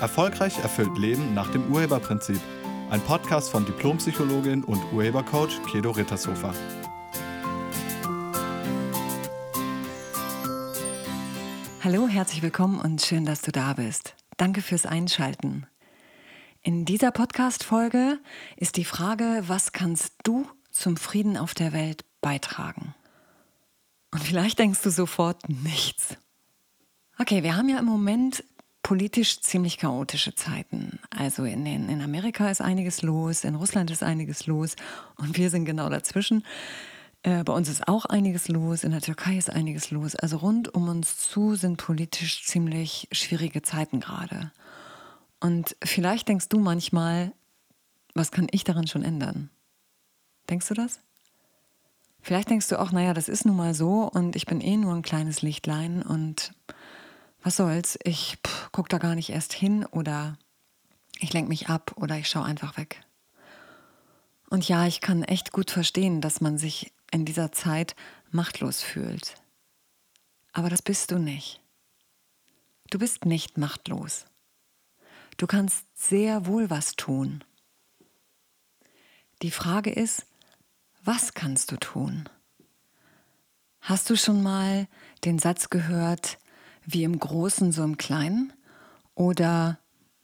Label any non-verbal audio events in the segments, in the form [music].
Erfolgreich erfüllt Leben nach dem Urheberprinzip. Ein Podcast von Diplompsychologin und Urhebercoach Kedo Rittershofer. Hallo, herzlich willkommen und schön, dass du da bist. Danke fürs Einschalten. In dieser Podcast-Folge ist die Frage, was kannst du zum Frieden auf der Welt beitragen? Und vielleicht denkst du sofort nichts. Okay, wir haben ja im Moment politisch ziemlich chaotische Zeiten. Also in, den, in Amerika ist einiges los, in Russland ist einiges los und wir sind genau dazwischen. Äh, bei uns ist auch einiges los, in der Türkei ist einiges los. Also rund um uns zu sind politisch ziemlich schwierige Zeiten gerade. Und vielleicht denkst du manchmal, was kann ich daran schon ändern? Denkst du das? Vielleicht denkst du auch, naja, das ist nun mal so und ich bin eh nur ein kleines Lichtlein und was soll's, ich pff, guck da gar nicht erst hin oder ich lenke mich ab oder ich schaue einfach weg. Und ja, ich kann echt gut verstehen, dass man sich in dieser Zeit machtlos fühlt. Aber das bist du nicht. Du bist nicht machtlos. Du kannst sehr wohl was tun. Die Frage ist, was kannst du tun? Hast du schon mal den Satz gehört, wie im Großen so im Kleinen? Oder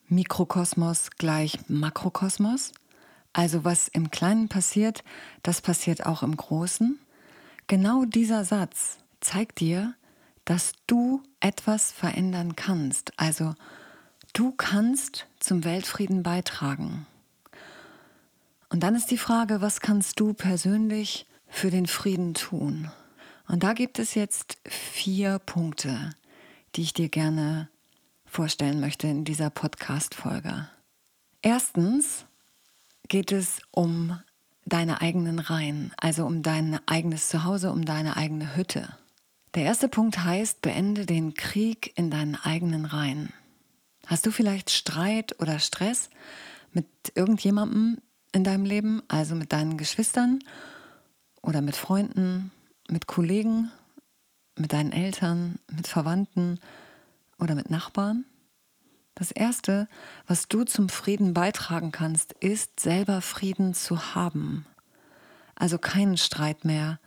Mikrokosmos gleich Makrokosmos? Also was im Kleinen passiert, das passiert auch im Großen. Genau dieser Satz zeigt dir, dass du etwas verändern kannst. Also du kannst zum Weltfrieden beitragen. Und dann ist die Frage, was kannst du persönlich für den Frieden tun? Und da gibt es jetzt vier Punkte, die ich dir gerne vorstellen möchte in dieser Podcast-Folge. Erstens geht es um deine eigenen Reihen, also um dein eigenes Zuhause, um deine eigene Hütte. Der erste Punkt heißt, beende den Krieg in deinen eigenen Reihen. Hast du vielleicht Streit oder Stress mit irgendjemandem, in deinem Leben, also mit deinen Geschwistern oder mit Freunden, mit Kollegen, mit deinen Eltern, mit Verwandten oder mit Nachbarn? Das Erste, was du zum Frieden beitragen kannst, ist selber Frieden zu haben. Also keinen Streit mehr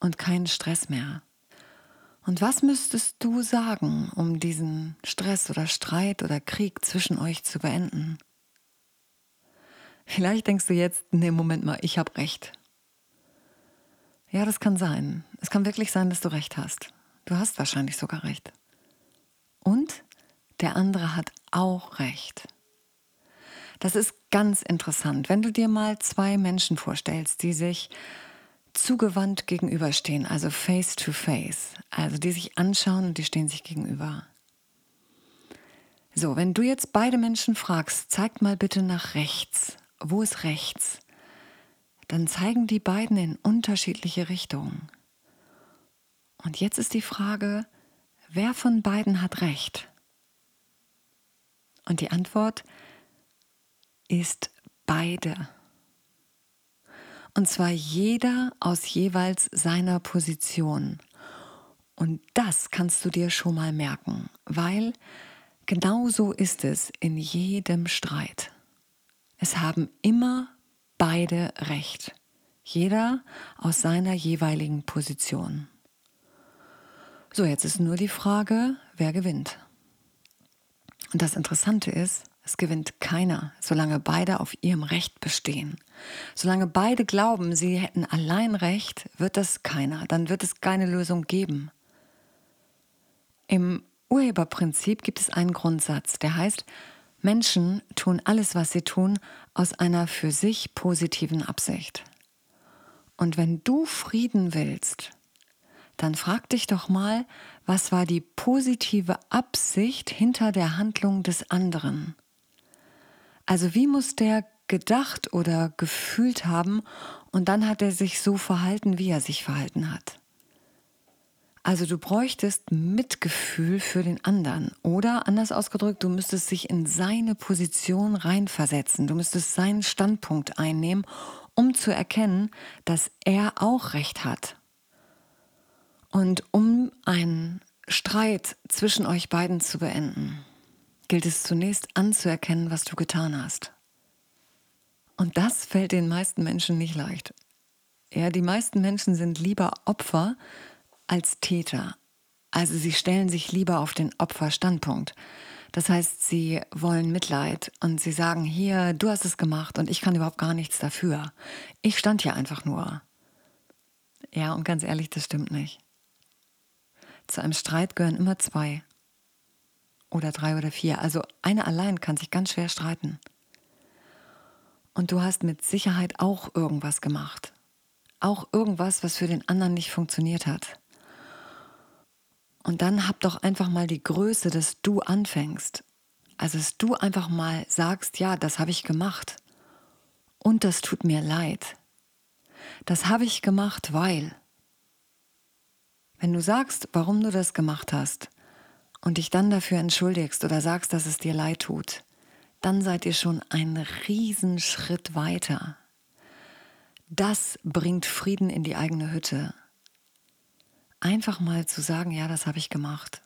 und keinen Stress mehr. Und was müsstest du sagen, um diesen Stress oder Streit oder Krieg zwischen euch zu beenden? Vielleicht denkst du jetzt, nee, Moment mal, ich habe recht. Ja, das kann sein. Es kann wirklich sein, dass du recht hast. Du hast wahrscheinlich sogar recht. Und der andere hat auch recht. Das ist ganz interessant, wenn du dir mal zwei Menschen vorstellst, die sich zugewandt gegenüberstehen, also face to face, also die sich anschauen und die stehen sich gegenüber. So, wenn du jetzt beide Menschen fragst, zeig mal bitte nach rechts wo ist rechts, dann zeigen die beiden in unterschiedliche Richtungen. Und jetzt ist die Frage, wer von beiden hat recht? Und die Antwort ist beide. Und zwar jeder aus jeweils seiner Position. Und das kannst du dir schon mal merken, weil genau so ist es in jedem Streit. Es haben immer beide recht, jeder aus seiner jeweiligen Position. So, jetzt ist nur die Frage, wer gewinnt. Und das Interessante ist, es gewinnt keiner, solange beide auf ihrem Recht bestehen. Solange beide glauben, sie hätten allein Recht, wird das keiner, dann wird es keine Lösung geben. Im Urheberprinzip gibt es einen Grundsatz, der heißt, Menschen tun alles, was sie tun, aus einer für sich positiven Absicht. Und wenn du Frieden willst, dann frag dich doch mal, was war die positive Absicht hinter der Handlung des anderen? Also wie muss der gedacht oder gefühlt haben und dann hat er sich so verhalten, wie er sich verhalten hat? Also du bräuchtest Mitgefühl für den anderen oder anders ausgedrückt, du müsstest dich in seine Position reinversetzen, du müsstest seinen Standpunkt einnehmen, um zu erkennen, dass er auch recht hat. Und um einen Streit zwischen euch beiden zu beenden, gilt es zunächst anzuerkennen, was du getan hast. Und das fällt den meisten Menschen nicht leicht. Ja, die meisten Menschen sind lieber Opfer als Täter. Also sie stellen sich lieber auf den Opferstandpunkt. Das heißt, sie wollen Mitleid und sie sagen, hier, du hast es gemacht und ich kann überhaupt gar nichts dafür. Ich stand hier einfach nur. Ja, und ganz ehrlich, das stimmt nicht. Zu einem Streit gehören immer zwei. Oder drei oder vier. Also einer allein kann sich ganz schwer streiten. Und du hast mit Sicherheit auch irgendwas gemacht. Auch irgendwas, was für den anderen nicht funktioniert hat. Und dann hab doch einfach mal die Größe, dass du anfängst. Also, dass du einfach mal sagst, ja, das habe ich gemacht. Und das tut mir leid. Das habe ich gemacht, weil. Wenn du sagst, warum du das gemacht hast und dich dann dafür entschuldigst oder sagst, dass es dir leid tut, dann seid ihr schon einen Riesenschritt weiter. Das bringt Frieden in die eigene Hütte einfach mal zu sagen, ja, das habe ich gemacht,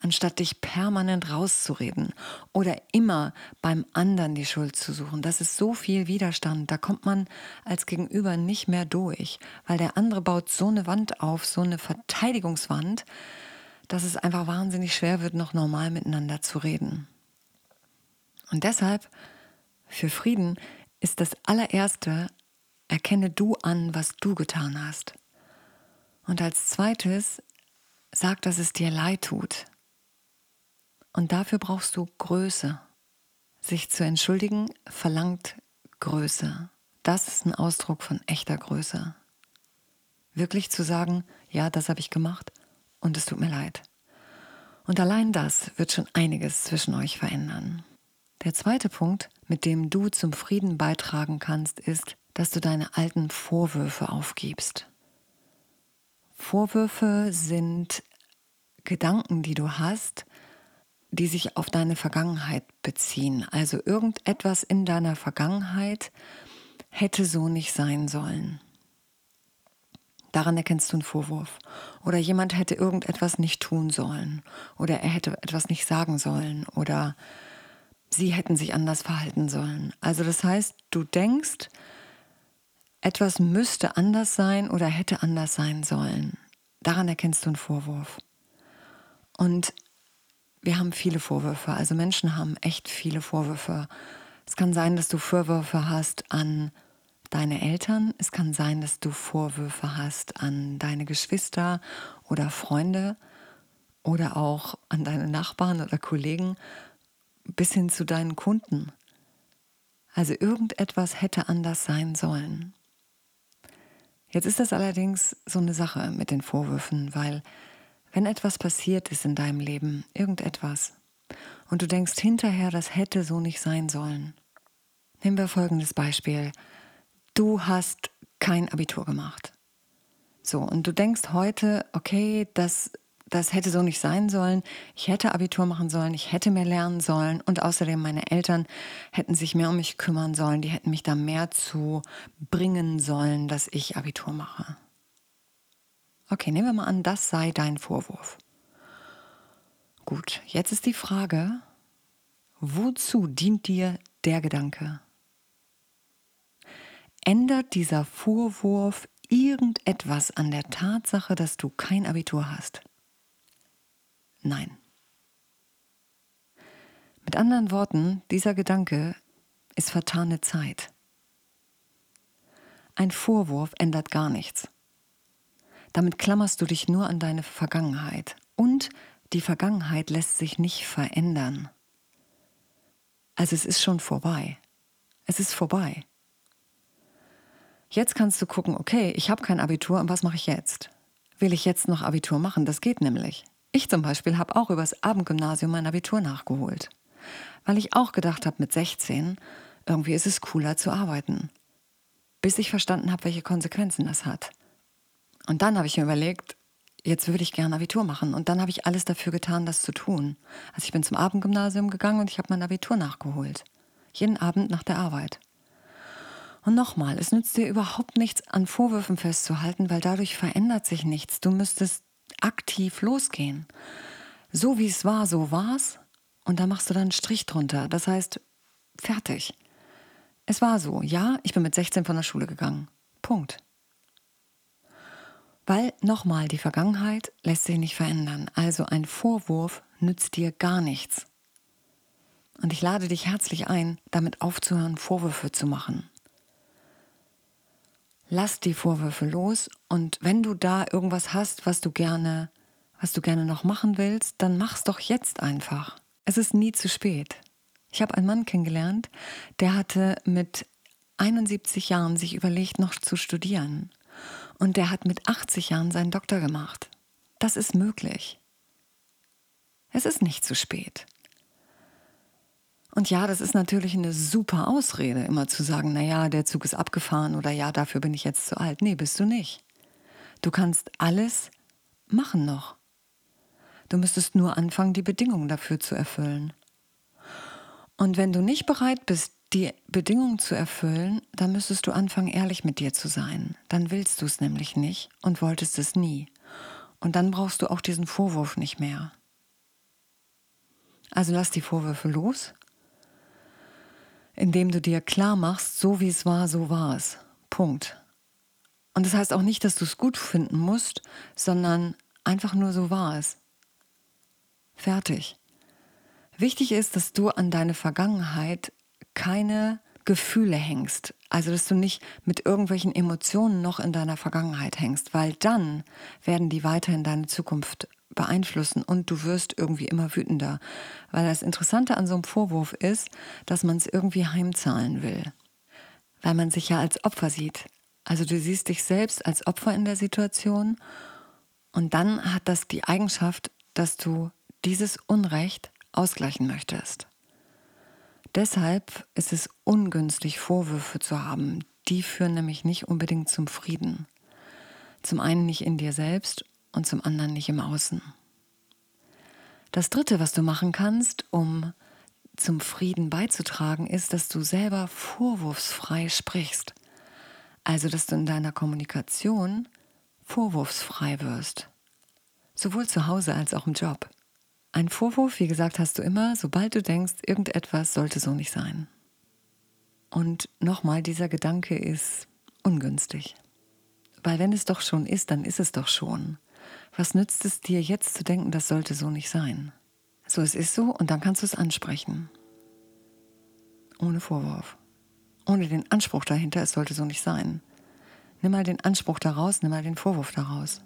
anstatt dich permanent rauszureden oder immer beim anderen die Schuld zu suchen. Das ist so viel Widerstand, da kommt man als Gegenüber nicht mehr durch, weil der andere baut so eine Wand auf, so eine Verteidigungswand, dass es einfach wahnsinnig schwer wird, noch normal miteinander zu reden. Und deshalb, für Frieden ist das allererste, erkenne du an, was du getan hast. Und als zweites, sag, dass es dir leid tut. Und dafür brauchst du Größe. Sich zu entschuldigen verlangt Größe. Das ist ein Ausdruck von echter Größe. Wirklich zu sagen, ja, das habe ich gemacht und es tut mir leid. Und allein das wird schon einiges zwischen euch verändern. Der zweite Punkt, mit dem du zum Frieden beitragen kannst, ist, dass du deine alten Vorwürfe aufgibst. Vorwürfe sind Gedanken, die du hast, die sich auf deine Vergangenheit beziehen. Also irgendetwas in deiner Vergangenheit hätte so nicht sein sollen. Daran erkennst du einen Vorwurf. Oder jemand hätte irgendetwas nicht tun sollen. Oder er hätte etwas nicht sagen sollen. Oder sie hätten sich anders verhalten sollen. Also das heißt, du denkst, etwas müsste anders sein oder hätte anders sein sollen. Daran erkennst du einen Vorwurf. Und wir haben viele Vorwürfe. Also Menschen haben echt viele Vorwürfe. Es kann sein, dass du Vorwürfe hast an deine Eltern. Es kann sein, dass du Vorwürfe hast an deine Geschwister oder Freunde oder auch an deine Nachbarn oder Kollegen bis hin zu deinen Kunden. Also irgendetwas hätte anders sein sollen. Jetzt ist das allerdings so eine Sache mit den Vorwürfen, weil wenn etwas passiert ist in deinem Leben, irgendetwas, und du denkst hinterher, das hätte so nicht sein sollen. Nehmen wir folgendes Beispiel. Du hast kein Abitur gemacht. So, und du denkst heute, okay, das das hätte so nicht sein sollen. Ich hätte Abitur machen sollen, ich hätte mehr lernen sollen und außerdem meine Eltern hätten sich mehr um mich kümmern sollen, die hätten mich da mehr zu bringen sollen, dass ich Abitur mache. Okay, nehmen wir mal an, das sei dein Vorwurf. Gut, jetzt ist die Frage, wozu dient dir der Gedanke? Ändert dieser Vorwurf irgendetwas an der Tatsache, dass du kein Abitur hast? Nein. Mit anderen Worten, dieser Gedanke ist vertane Zeit. Ein Vorwurf ändert gar nichts. Damit klammerst du dich nur an deine Vergangenheit und die Vergangenheit lässt sich nicht verändern. Also es ist schon vorbei. Es ist vorbei. Jetzt kannst du gucken, okay, ich habe kein Abitur und was mache ich jetzt? Will ich jetzt noch Abitur machen? Das geht nämlich. Ich zum Beispiel habe auch übers Abendgymnasium mein Abitur nachgeholt, weil ich auch gedacht habe mit 16, irgendwie ist es cooler zu arbeiten. Bis ich verstanden habe, welche Konsequenzen das hat. Und dann habe ich mir überlegt, jetzt würde ich gerne Abitur machen. Und dann habe ich alles dafür getan, das zu tun. Also ich bin zum Abendgymnasium gegangen und ich habe mein Abitur nachgeholt. Jeden Abend nach der Arbeit. Und nochmal, es nützt dir überhaupt nichts an Vorwürfen festzuhalten, weil dadurch verändert sich nichts. Du müsstest aktiv losgehen. So wie es war, so war's. und da machst du dann einen Strich drunter. Das heißt, fertig. Es war so, ja, ich bin mit 16 von der Schule gegangen. Punkt. Weil nochmal, die Vergangenheit lässt sich nicht verändern. Also ein Vorwurf nützt dir gar nichts. Und ich lade dich herzlich ein, damit aufzuhören, Vorwürfe zu machen. Lass die Vorwürfe los und wenn du da irgendwas hast, was du gerne, was du gerne noch machen willst, dann mach's doch jetzt einfach. Es ist nie zu spät. Ich habe einen Mann kennengelernt, der hatte mit 71 Jahren sich überlegt, noch zu studieren. Und der hat mit 80 Jahren seinen Doktor gemacht. Das ist möglich. Es ist nicht zu spät. Und ja, das ist natürlich eine super Ausrede, immer zu sagen, naja, der Zug ist abgefahren oder ja, dafür bin ich jetzt zu alt. Nee, bist du nicht. Du kannst alles machen noch. Du müsstest nur anfangen, die Bedingungen dafür zu erfüllen. Und wenn du nicht bereit bist, die Bedingungen zu erfüllen, dann müsstest du anfangen, ehrlich mit dir zu sein. Dann willst du es nämlich nicht und wolltest es nie. Und dann brauchst du auch diesen Vorwurf nicht mehr. Also lass die Vorwürfe los indem du dir klar machst, so wie es war, so war es. Punkt. Und das heißt auch nicht, dass du es gut finden musst, sondern einfach nur so war es. Fertig. Wichtig ist, dass du an deine Vergangenheit keine Gefühle hängst. Also, dass du nicht mit irgendwelchen Emotionen noch in deiner Vergangenheit hängst, weil dann werden die weiter in deine Zukunft beeinflussen und du wirst irgendwie immer wütender. Weil das Interessante an so einem Vorwurf ist, dass man es irgendwie heimzahlen will. Weil man sich ja als Opfer sieht. Also du siehst dich selbst als Opfer in der Situation und dann hat das die Eigenschaft, dass du dieses Unrecht ausgleichen möchtest. Deshalb ist es ungünstig, Vorwürfe zu haben. Die führen nämlich nicht unbedingt zum Frieden. Zum einen nicht in dir selbst und zum anderen nicht im Außen. Das Dritte, was du machen kannst, um zum Frieden beizutragen, ist, dass du selber vorwurfsfrei sprichst. Also, dass du in deiner Kommunikation vorwurfsfrei wirst. Sowohl zu Hause als auch im Job. Ein Vorwurf, wie gesagt, hast du immer, sobald du denkst, irgendetwas sollte so nicht sein. Und nochmal, dieser Gedanke ist ungünstig. Weil wenn es doch schon ist, dann ist es doch schon. Was nützt es dir jetzt zu denken, das sollte so nicht sein? So, es ist so und dann kannst du es ansprechen. Ohne Vorwurf. Ohne den Anspruch dahinter, es sollte so nicht sein. Nimm mal den Anspruch daraus, nimm mal den Vorwurf daraus.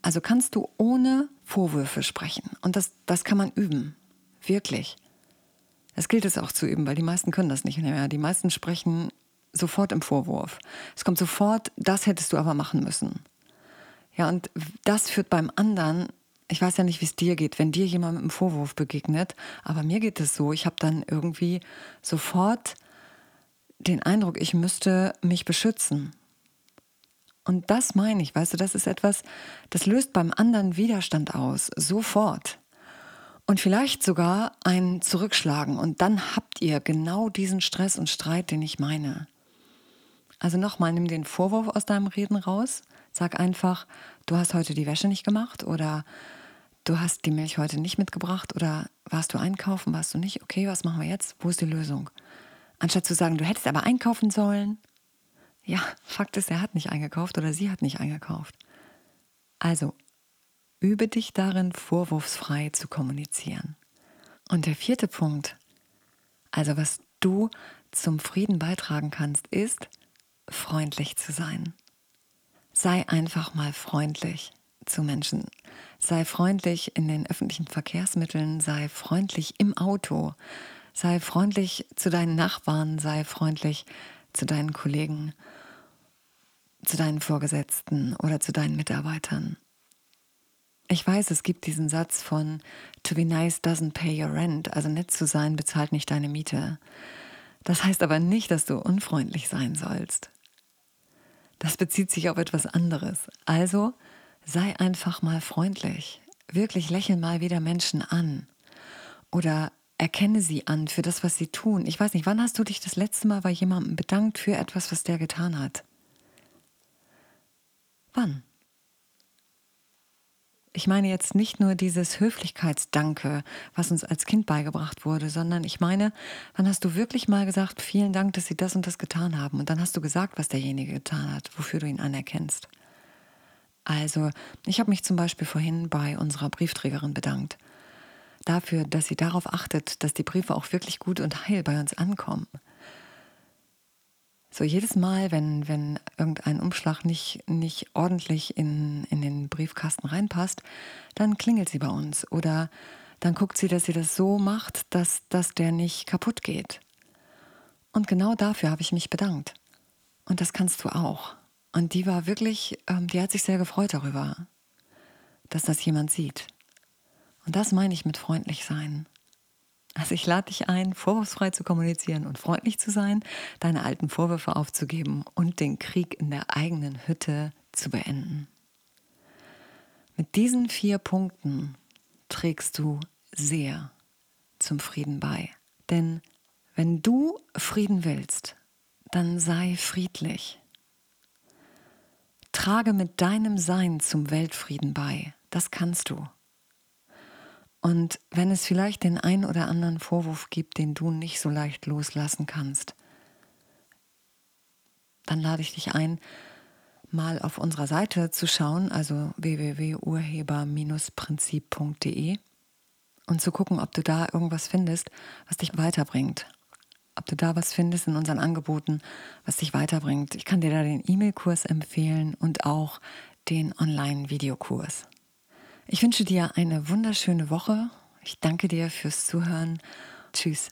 Also kannst du ohne Vorwürfe sprechen. Und das, das kann man üben. Wirklich. Es gilt es auch zu üben, weil die meisten können das nicht mehr. Die meisten sprechen sofort im Vorwurf. Es kommt sofort, das hättest du aber machen müssen. Ja, und das führt beim anderen, ich weiß ja nicht, wie es dir geht, wenn dir jemand mit einem Vorwurf begegnet, aber mir geht es so, ich habe dann irgendwie sofort den Eindruck, ich müsste mich beschützen. Und das meine ich, weißt du, das ist etwas, das löst beim anderen Widerstand aus, sofort. Und vielleicht sogar ein Zurückschlagen. Und dann habt ihr genau diesen Stress und Streit, den ich meine. Also nochmal, nimm den Vorwurf aus deinem Reden raus Sag einfach, du hast heute die Wäsche nicht gemacht oder du hast die Milch heute nicht mitgebracht oder warst du einkaufen, warst du nicht? Okay, was machen wir jetzt? Wo ist die Lösung? Anstatt zu sagen, du hättest aber einkaufen sollen. Ja, [laughs] Fakt ist, er hat nicht eingekauft oder sie hat nicht eingekauft. Also, übe dich darin, vorwurfsfrei zu kommunizieren. Und der vierte Punkt, also was du zum Frieden beitragen kannst, ist, freundlich zu sein sei einfach mal freundlich zu Menschen. Sei freundlich in den öffentlichen Verkehrsmitteln, sei freundlich im Auto, sei freundlich zu deinen Nachbarn, sei freundlich zu deinen Kollegen, zu deinen Vorgesetzten oder zu deinen Mitarbeitern. Ich weiß, es gibt diesen Satz von To be nice doesn't pay your rent, also nett zu sein bezahlt nicht deine Miete. Das heißt aber nicht, dass du unfreundlich sein sollst. Das bezieht sich auf etwas anderes. Also sei einfach mal freundlich. Wirklich lächel mal wieder Menschen an. Oder erkenne sie an für das, was sie tun. Ich weiß nicht, wann hast du dich das letzte Mal bei jemandem bedankt für etwas, was der getan hat? Wann? Ich meine jetzt nicht nur dieses Höflichkeitsdanke, was uns als Kind beigebracht wurde, sondern ich meine, wann hast du wirklich mal gesagt, vielen Dank, dass Sie das und das getan haben? Und dann hast du gesagt, was derjenige getan hat, wofür du ihn anerkennst. Also, ich habe mich zum Beispiel vorhin bei unserer Briefträgerin bedankt. Dafür, dass sie darauf achtet, dass die Briefe auch wirklich gut und heil bei uns ankommen. So jedes Mal, wenn, wenn irgendein Umschlag nicht, nicht ordentlich in, in den Briefkasten reinpasst, dann klingelt sie bei uns oder dann guckt sie, dass sie das so macht, dass, dass der nicht kaputt geht. Und genau dafür habe ich mich bedankt. Und das kannst du auch. Und die war wirklich, ähm, die hat sich sehr gefreut darüber, dass das jemand sieht. Und das meine ich mit freundlich sein. Also ich lade dich ein, vorwurfsfrei zu kommunizieren und freundlich zu sein, deine alten Vorwürfe aufzugeben und den Krieg in der eigenen Hütte zu beenden. Mit diesen vier Punkten trägst du sehr zum Frieden bei. Denn wenn du Frieden willst, dann sei friedlich. Trage mit deinem Sein zum Weltfrieden bei. Das kannst du. Und wenn es vielleicht den ein oder anderen Vorwurf gibt, den du nicht so leicht loslassen kannst, dann lade ich dich ein, mal auf unserer Seite zu schauen, also www.urheber-prinzip.de und zu gucken, ob du da irgendwas findest, was dich weiterbringt. Ob du da was findest in unseren Angeboten, was dich weiterbringt. Ich kann dir da den E-Mail-Kurs empfehlen und auch den Online-Videokurs. Ich wünsche dir eine wunderschöne Woche. Ich danke dir fürs Zuhören. Tschüss.